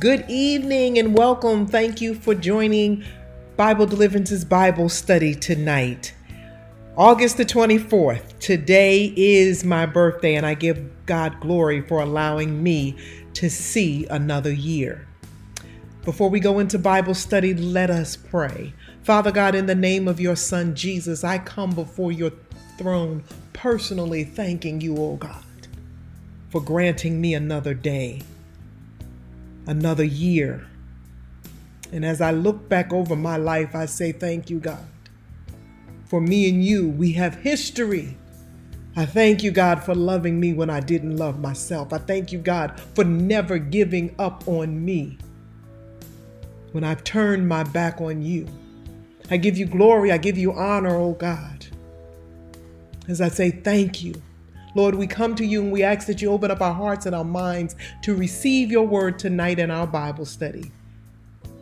Good evening and welcome. Thank you for joining Bible Deliverance's Bible study tonight. August the 24th. Today is my birthday, and I give God glory for allowing me to see another year. Before we go into Bible study, let us pray. Father God, in the name of your Son Jesus, I come before your throne personally thanking you, O God, for granting me another day another year. And as I look back over my life, I say, Thank you, God. For me and you, we have history. I thank you, God, for loving me when I didn't love myself. I thank you, God, for never giving up on me when I've turned my back on you. I give you glory, I give you honor, oh God. As I say, thank you Lord, we come to you and we ask that you open up our hearts and our minds to receive your word tonight in our Bible study,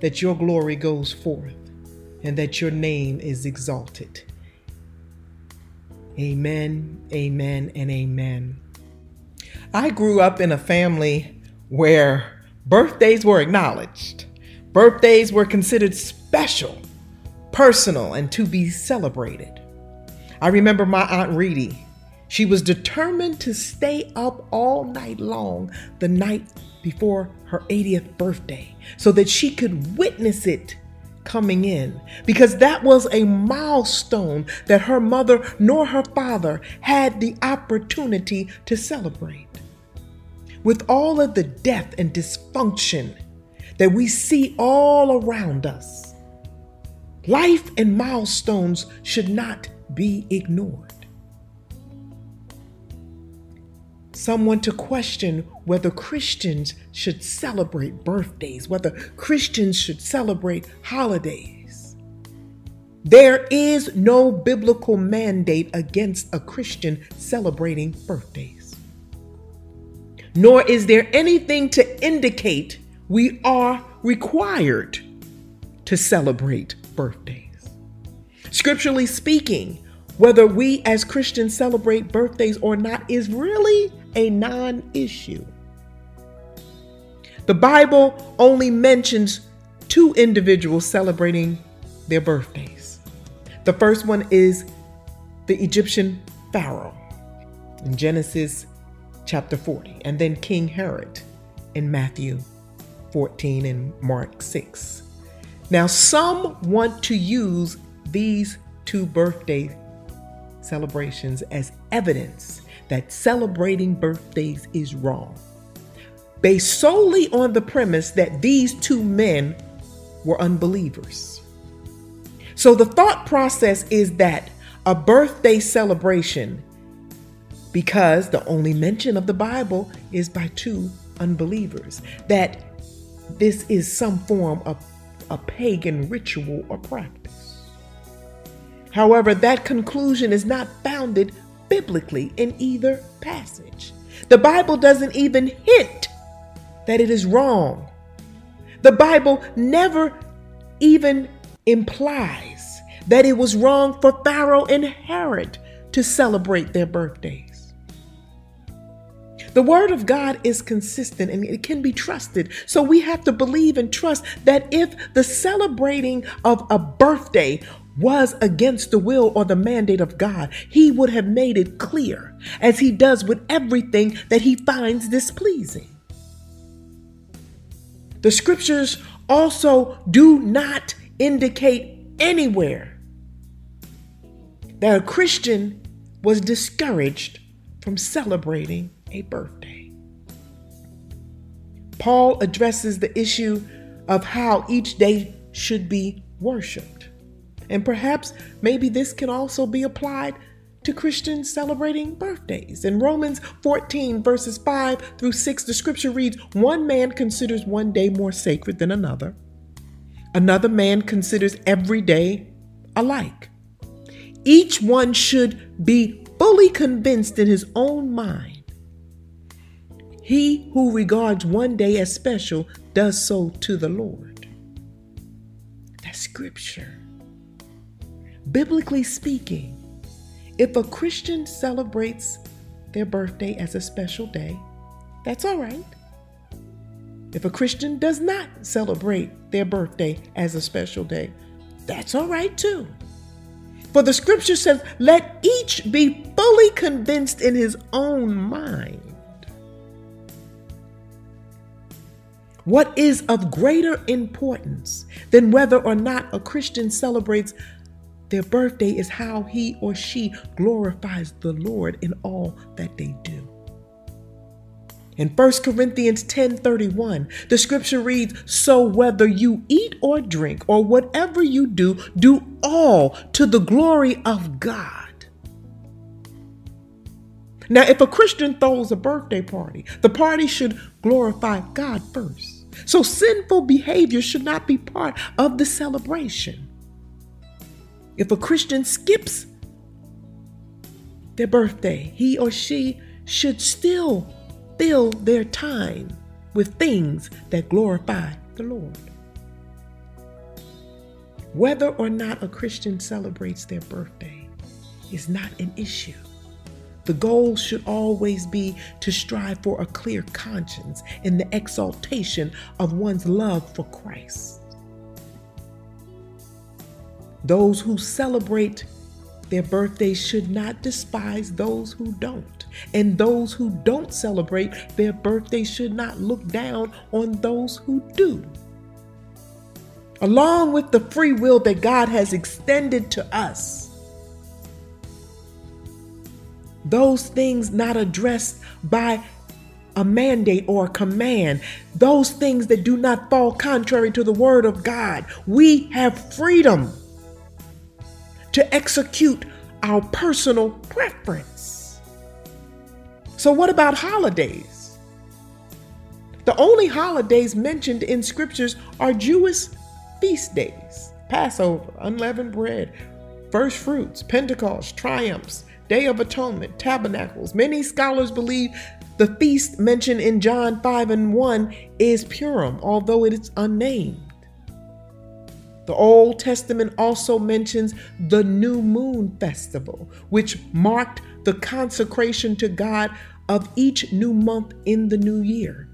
that your glory goes forth and that your name is exalted. Amen, amen, and amen. I grew up in a family where birthdays were acknowledged. Birthdays were considered special, personal, and to be celebrated. I remember my Aunt Reedy she was determined to stay up all night long the night before her 80th birthday so that she could witness it coming in because that was a milestone that her mother nor her father had the opportunity to celebrate. With all of the death and dysfunction that we see all around us, life and milestones should not be ignored. Someone to question whether Christians should celebrate birthdays, whether Christians should celebrate holidays. There is no biblical mandate against a Christian celebrating birthdays. Nor is there anything to indicate we are required to celebrate birthdays. Scripturally speaking, whether we as Christians celebrate birthdays or not is really a non issue. The Bible only mentions two individuals celebrating their birthdays. The first one is the Egyptian Pharaoh in Genesis chapter 40, and then King Herod in Matthew 14 and Mark 6. Now, some want to use these two birthday celebrations as evidence that celebrating birthdays is wrong, based solely on the premise that these two men were unbelievers. So the thought process is that a birthday celebration, because the only mention of the Bible is by two unbelievers, that this is some form of a pagan ritual or practice. However, that conclusion is not founded biblically in either passage. The Bible doesn't even hint that it is wrong. The Bible never even implies that it was wrong for Pharaoh and Herod to celebrate their birthdays. The Word of God is consistent and it can be trusted. So we have to believe and trust that if the celebrating of a birthday was against the will or the mandate of God, he would have made it clear, as he does with everything that he finds displeasing. The scriptures also do not indicate anywhere that a Christian was discouraged from celebrating a birthday. Paul addresses the issue of how each day should be worshiped. And perhaps maybe this can also be applied to Christians celebrating birthdays. In Romans 14, verses 5 through 6, the scripture reads One man considers one day more sacred than another, another man considers every day alike. Each one should be fully convinced in his own mind. He who regards one day as special does so to the Lord. That's scripture. Biblically speaking, if a Christian celebrates their birthday as a special day, that's all right. If a Christian does not celebrate their birthday as a special day, that's all right too. For the scripture says, let each be fully convinced in his own mind. What is of greater importance than whether or not a Christian celebrates their birthday is how he or she glorifies the Lord in all that they do. In 1 Corinthians 10:31, the scripture reads, "So whether you eat or drink or whatever you do, do all to the glory of God." Now, if a Christian throws a birthday party, the party should glorify God first. So sinful behavior should not be part of the celebration. If a Christian skips their birthday, he or she should still fill their time with things that glorify the Lord. Whether or not a Christian celebrates their birthday is not an issue. The goal should always be to strive for a clear conscience in the exaltation of one's love for Christ. Those who celebrate their birthdays should not despise those who don't. And those who don't celebrate their birthday should not look down on those who do. Along with the free will that God has extended to us, those things not addressed by a mandate or a command, those things that do not fall contrary to the word of God, we have freedom to execute our personal preference. So, what about holidays? The only holidays mentioned in scriptures are Jewish feast days Passover, unleavened bread, first fruits, Pentecost, triumphs, Day of Atonement, tabernacles. Many scholars believe the feast mentioned in John 5 and 1 is Purim, although it is unnamed. The Old Testament also mentions the New Moon Festival, which marked the consecration to God of each new month in the new year.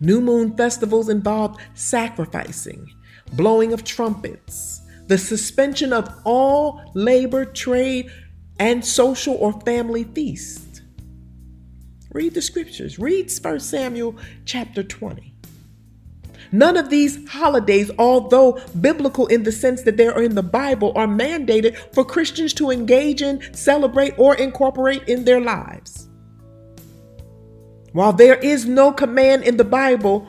New moon festivals involved sacrificing, blowing of trumpets, the suspension of all labor, trade, and social or family feasts. Read the scriptures. Read 1 Samuel chapter 20. None of these holidays, although biblical in the sense that they are in the Bible, are mandated for Christians to engage in, celebrate, or incorporate in their lives. While there is no command in the Bible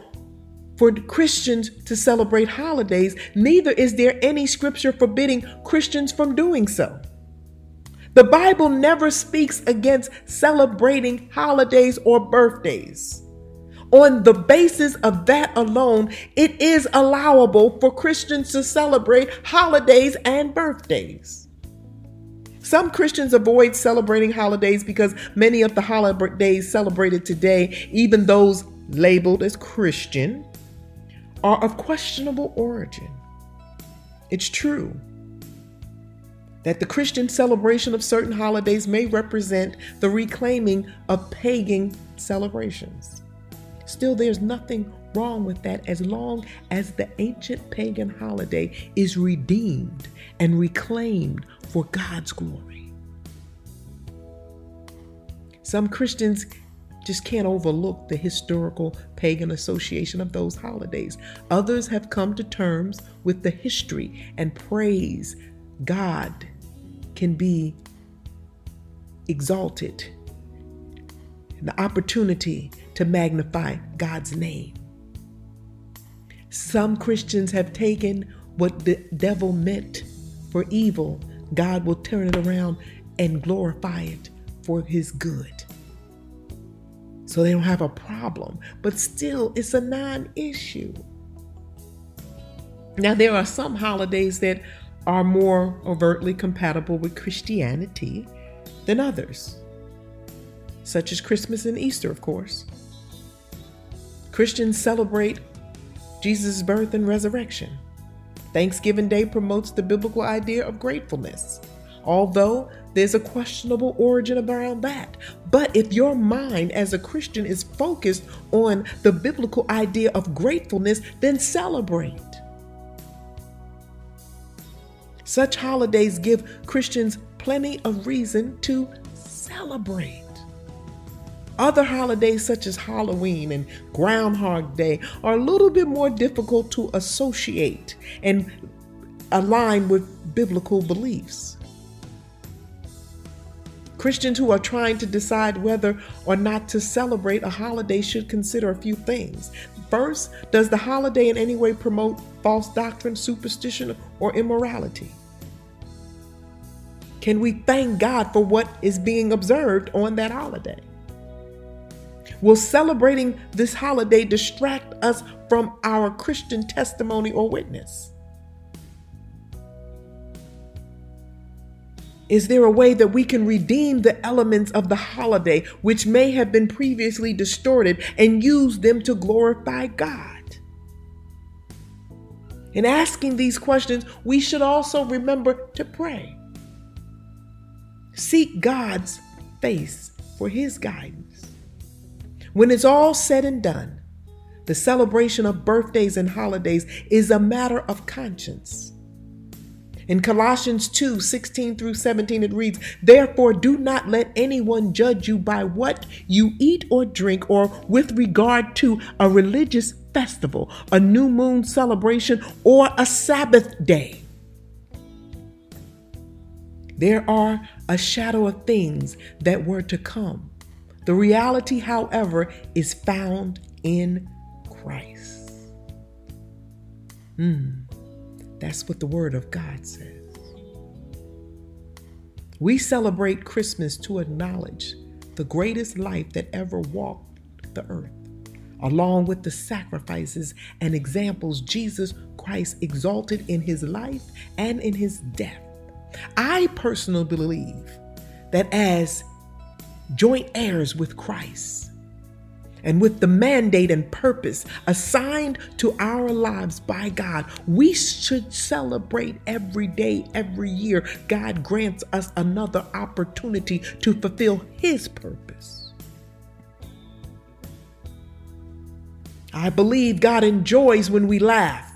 for Christians to celebrate holidays, neither is there any scripture forbidding Christians from doing so. The Bible never speaks against celebrating holidays or birthdays on the basis of that alone, it is allowable for Christians to celebrate holidays and birthdays. Some Christians avoid celebrating holidays because many of the holidays celebrated today, even those labeled as Christian, are of questionable origin. It's true that the Christian celebration of certain holidays may represent the reclaiming of pagan celebrations. Still, there's nothing wrong with that as long as the ancient pagan holiday is redeemed and reclaimed for God's glory. Some Christians just can't overlook the historical pagan association of those holidays. Others have come to terms with the history and praise God can be exalted. The opportunity to magnify God's name. Some Christians have taken what the devil meant for evil, God will turn it around and glorify it for his good. So they don't have a problem, but still, it's a non issue. Now, there are some holidays that are more overtly compatible with Christianity than others, such as Christmas and Easter, of course. Christians celebrate Jesus' birth and resurrection. Thanksgiving Day promotes the biblical idea of gratefulness. although there's a questionable origin around that. But if your mind as a Christian is focused on the biblical idea of gratefulness, then celebrate. Such holidays give Christians plenty of reason to celebrate. Other holidays, such as Halloween and Groundhog Day, are a little bit more difficult to associate and align with biblical beliefs. Christians who are trying to decide whether or not to celebrate a holiday should consider a few things. First, does the holiday in any way promote false doctrine, superstition, or immorality? Can we thank God for what is being observed on that holiday? Will celebrating this holiday distract us from our Christian testimony or witness? Is there a way that we can redeem the elements of the holiday which may have been previously distorted and use them to glorify God? In asking these questions, we should also remember to pray. Seek God's face for His guidance. When it's all said and done, the celebration of birthdays and holidays is a matter of conscience. In Colossians 2 16 through 17, it reads, Therefore, do not let anyone judge you by what you eat or drink, or with regard to a religious festival, a new moon celebration, or a Sabbath day. There are a shadow of things that were to come. The reality, however, is found in Christ. Hmm. That's what the Word of God says. We celebrate Christmas to acknowledge the greatest life that ever walked the earth, along with the sacrifices and examples Jesus Christ exalted in his life and in his death. I personally believe that as joint heirs with Christ, and with the mandate and purpose assigned to our lives by God, we should celebrate every day, every year. God grants us another opportunity to fulfill His purpose. I believe God enjoys when we laugh.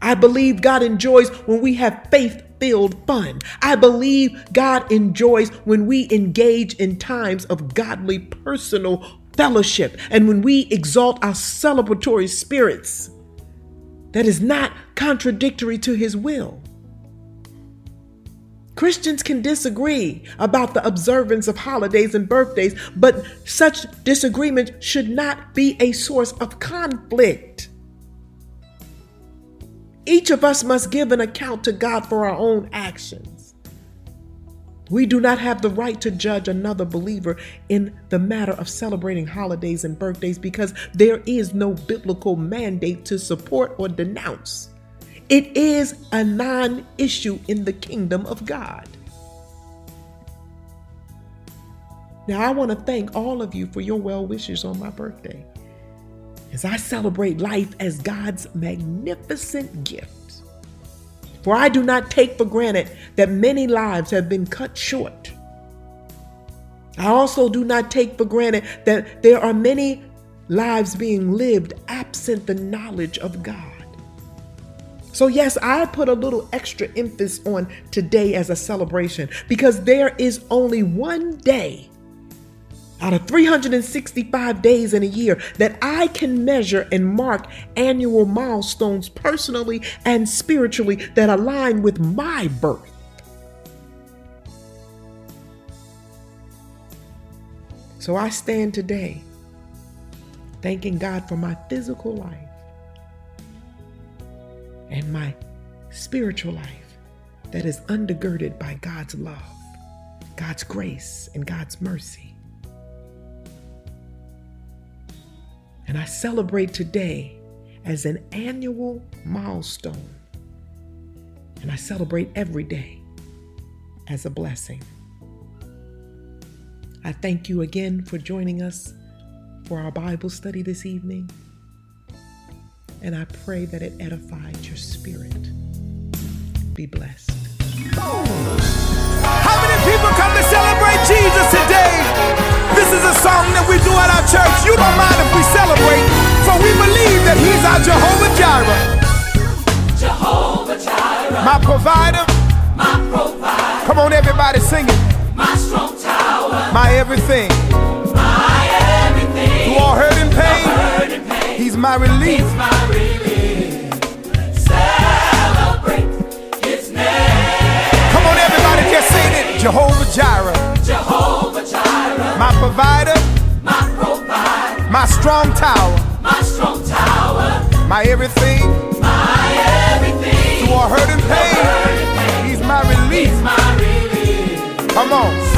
I believe God enjoys when we have faith filled fun. I believe God enjoys when we engage in times of godly personal fellowship and when we exalt our celebratory spirits that is not contradictory to his will. Christians can disagree about the observance of holidays and birthdays, but such disagreement should not be a source of conflict. Each of us must give an account to God for our own actions. We do not have the right to judge another believer in the matter of celebrating holidays and birthdays because there is no biblical mandate to support or denounce. It is a non issue in the kingdom of God. Now, I want to thank all of you for your well wishes on my birthday as I celebrate life as God's magnificent gift. For I do not take for granted that many lives have been cut short. I also do not take for granted that there are many lives being lived absent the knowledge of God. So, yes, I put a little extra emphasis on today as a celebration because there is only one day out of 365 days in a year that I can measure and mark annual milestones personally and spiritually that align with my birth. So I stand today thanking God for my physical life and my spiritual life that is undergirded by God's love, God's grace, and God's mercy. And I celebrate today as an annual milestone. And I celebrate every day as a blessing. I thank you again for joining us for our Bible study this evening. And I pray that it edified your spirit. Be blessed. How many people come to celebrate Jesus today? This is a song that we do at our church. You don't mind if we celebrate, for we believe that He's our Jehovah Jireh. Jehovah Jireh, My provider. my provider, Come on, everybody sing it. my strong tower, My everything. my everything. Through all hurt and pain, Hurt and pain, He's my relief. it's my relief. Provider. my provider, My strong tower. my strong tower, My everything. my everything. Through all hurt and pain, He's my relief. My relief. Come on.